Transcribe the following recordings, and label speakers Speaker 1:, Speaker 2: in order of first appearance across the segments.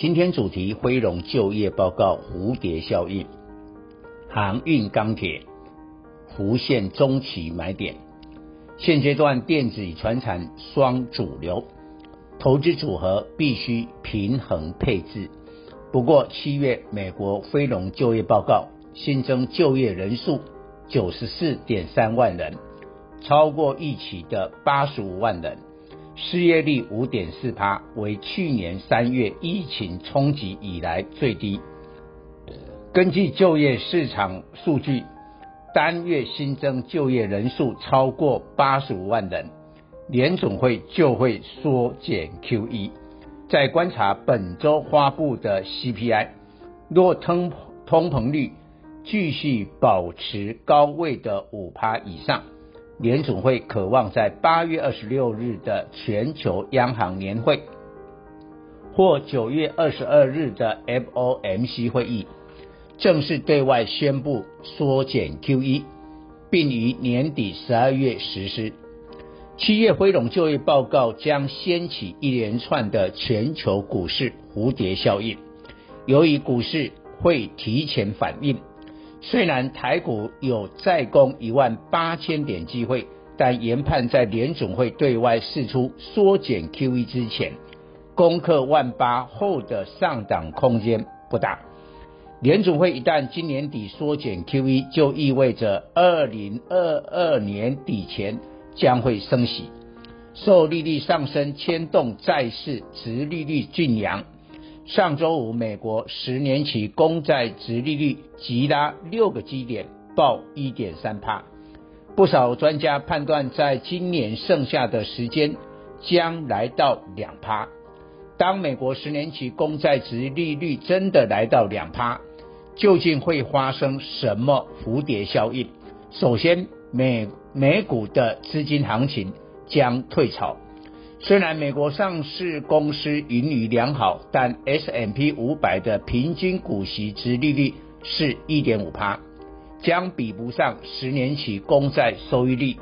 Speaker 1: 今天主题：非农就业报告蝴蝶效应，航运钢铁浮现中期买点。现阶段电子与传产双主流，投资组合必须平衡配置。不过，七月美国非农就业报告新增就业人数九十四点三万人，超过预期的八十五万人。失业率五点四趴，为去年三月疫情冲击以来最低。根据就业市场数据，单月新增就业人数超过八十五万人，联总会就会缩减 QE。再观察本周发布的 CPI，若通通膨率继续保持高位的五趴以上。联总会渴望在八月二十六日的全球央行年会，或九月二十二日的 FOMC 会议，正式对外宣布缩减 QE，并于年底十二月实施。七月非农就业报告将掀起一连串的全球股市蝴蝶效应，由于股市会提前反应。虽然台股有再攻一万八千点机会，但研判在联总会对外释出缩减 QE 之前，攻克万八后的上档空间不大。联总会一旦今年底缩减 QE，就意味着二零二二年底前将会升息，受利率上升牵动债市殖利率晋扬。上周五，美国十年期公债殖利率急拉六个基点，报一点三趴。不少专家判断，在今年剩下的时间将来到两趴。当美国十年期公债殖利率真的来到两趴，究竟会发生什么蝴蝶效应？首先，美美股的资金行情将退潮。虽然美国上市公司盈余良好，但 S&P 500的平均股息殖利率是一点五趴，将比不上十年期公债收益率。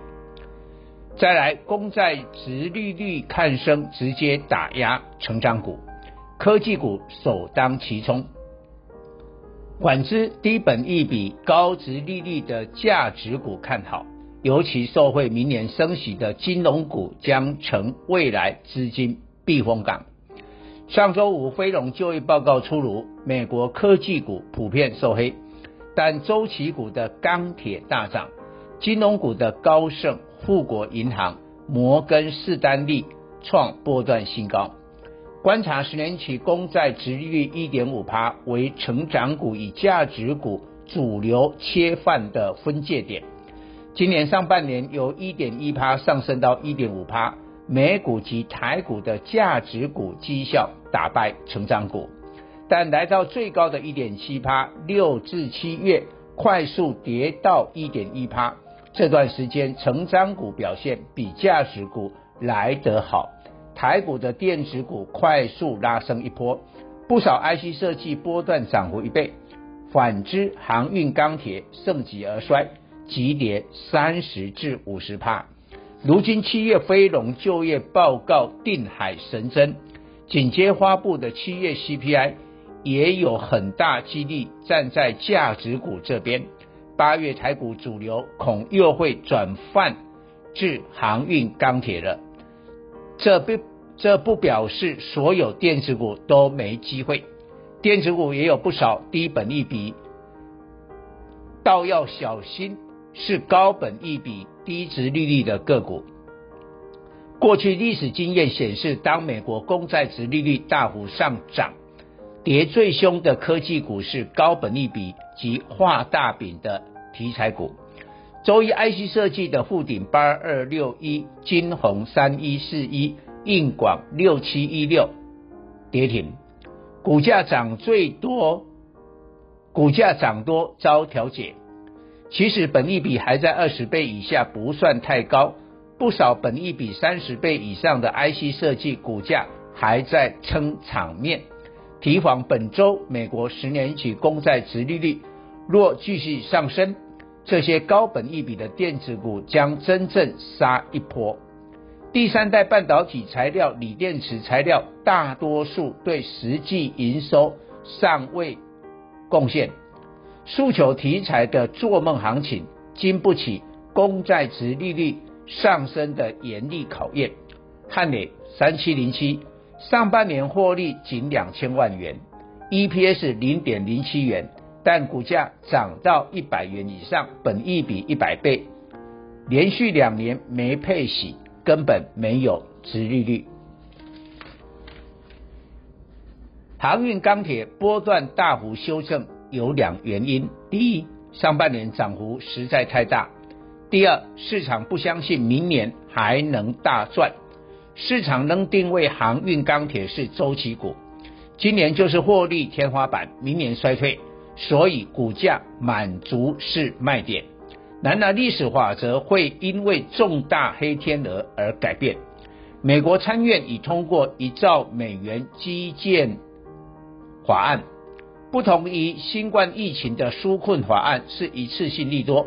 Speaker 1: 再来，公债殖利率看升，直接打压成长股，科技股首当其冲。反之，低本益比、高殖利率的价值股看好。尤其受惠明年升息的金融股将成未来资金避风港。上周五非农就业报告出炉，美国科技股普遍受黑，但周期股的钢铁大涨，金融股的高盛、富国银行、摩根士丹利创波段新高。观察十年期公债殖利率一点五趴，为成长股与价值股主流切换的分界点。今年上半年由一点一趴上升到一点五趴，美股及台股的价值股绩效打败成长股，但来到最高的一点七趴，六至七月快速跌到一点一趴，这段时间成长股表现比价值股来得好，台股的电子股快速拉升一波，不少 IC 设计波段涨幅一倍，反之航运钢铁盛极而衰。急跌三十至五十帕。如今七月非农就业报告定海神针，紧接发布的七月 CPI 也有很大几率站在价值股这边。八月台股主流恐又会转换至航运钢铁了。这不这不表示所有电子股都没机会，电子股也有不少低本利比，倒要小心。是高本益比、低值利率的个股。过去历史经验显示，当美国公债值利率大幅上涨，跌最凶的科技股是高本益比及画大饼的题材股。周一，IC 设计的富鼎八二六一、金鸿三一四一、应广六七一六跌停。股价涨最多，股价涨多遭调节。其实本益比还在二十倍以下，不算太高。不少本益比三十倍以上的 IC 设计股价还在撑场面。提防本周美国十年期公债殖利率若继续上升，这些高本益比的电子股将真正杀一波。第三代半导体材料、锂电池材料，大多数对实际营收尚未贡献。诉求题材的做梦行情，经不起公债值利率上升的严厉考验。汉磊三七零七上半年获利仅两千万元，EPS 零点零七元，但股价涨到一百元以上，本益比一百倍，连续两年没配息。根本没有值利率。航运钢铁波段大幅修正有两原因：第一，上半年涨幅实在太大；第二，市场不相信明年还能大赚。市场仍定位航运钢铁是周期股，今年就是获利天花板，明年衰退，所以股价满足是卖点。然而，历史法则会因为重大黑天鹅而改变。美国参院已通过一兆美元基建法案，不同于新冠疫情的纾困法案是一次性利多，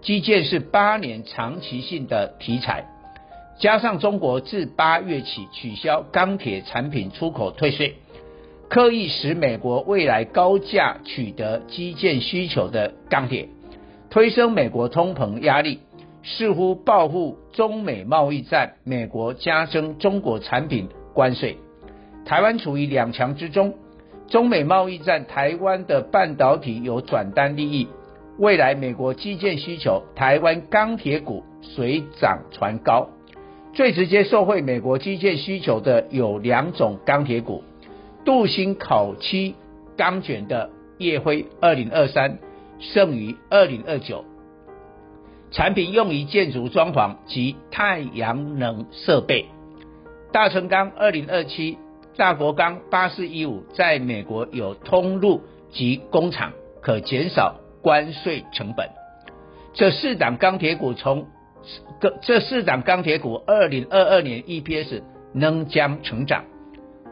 Speaker 1: 基建是八年长期性的题材。加上中国自八月起取消钢铁产品出口退税，刻意使美国未来高价取得基建需求的钢铁。推升美国通膨压力，似乎报复中美贸易战，美国加征中国产品关税，台湾处于两强之中。中美贸易战，台湾的半导体有转单利益，未来美国基建需求，台湾钢铁股水涨船高。最直接受惠美国基建需求的有两种钢铁股：镀锌烤漆钢卷的烨辉，二零二三。剩余二零二九，产品用于建筑装潢及太阳能设备。大成钢二零二七，大国钢八四一五，在美国有通路及工厂，可减少关税成本。这四档钢铁股从这四档钢铁股二零二二年 EPS 仍将成长，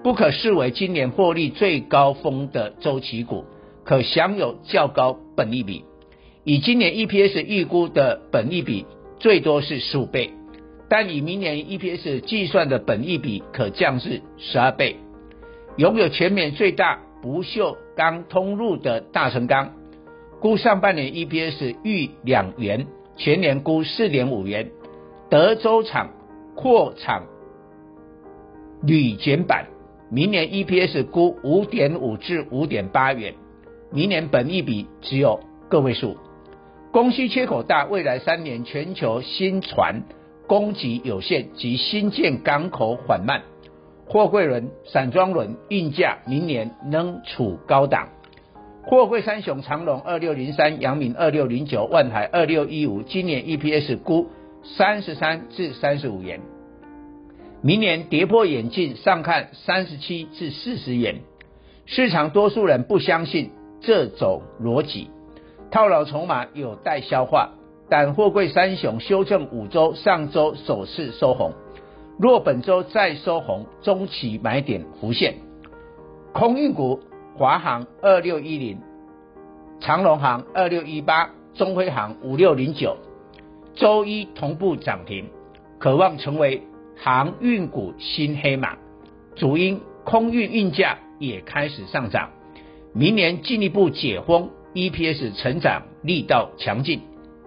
Speaker 1: 不可视为今年获利最高峰的周期股。可享有较高本益比，以今年 EPS 预估的本益比最多是十五倍，但以明年 EPS 计算的本益比可降至十二倍。拥有全美最大不锈钢通路的大成钢，估上半年 EPS 逾两元，全年估四点五元。德州厂扩厂铝卷板，明年 EPS 估五点五至五点八元。明年本益比只有个位数，供需缺口大，未来三年全球新船供给有限及新建港口缓慢，货柜轮、散装轮运价明年仍处高档。货柜三雄长荣二六零三、阳明二六零九、万海二六一五，今年 EPS 估三十三至三十五元，明年跌破眼镜上看三十七至四十元。市场多数人不相信。这种逻辑，套牢筹码有待消化，但货柜三雄修正五周，上周首次收红，若本周再收红，中期买点浮现。空运股，华航二六一零，长荣航二六一八，中辉航五六零九，周一同步涨停，可望成为航运股新黑马。主因空运运价也开始上涨。明年进一步解封，EPS 成长力道强劲。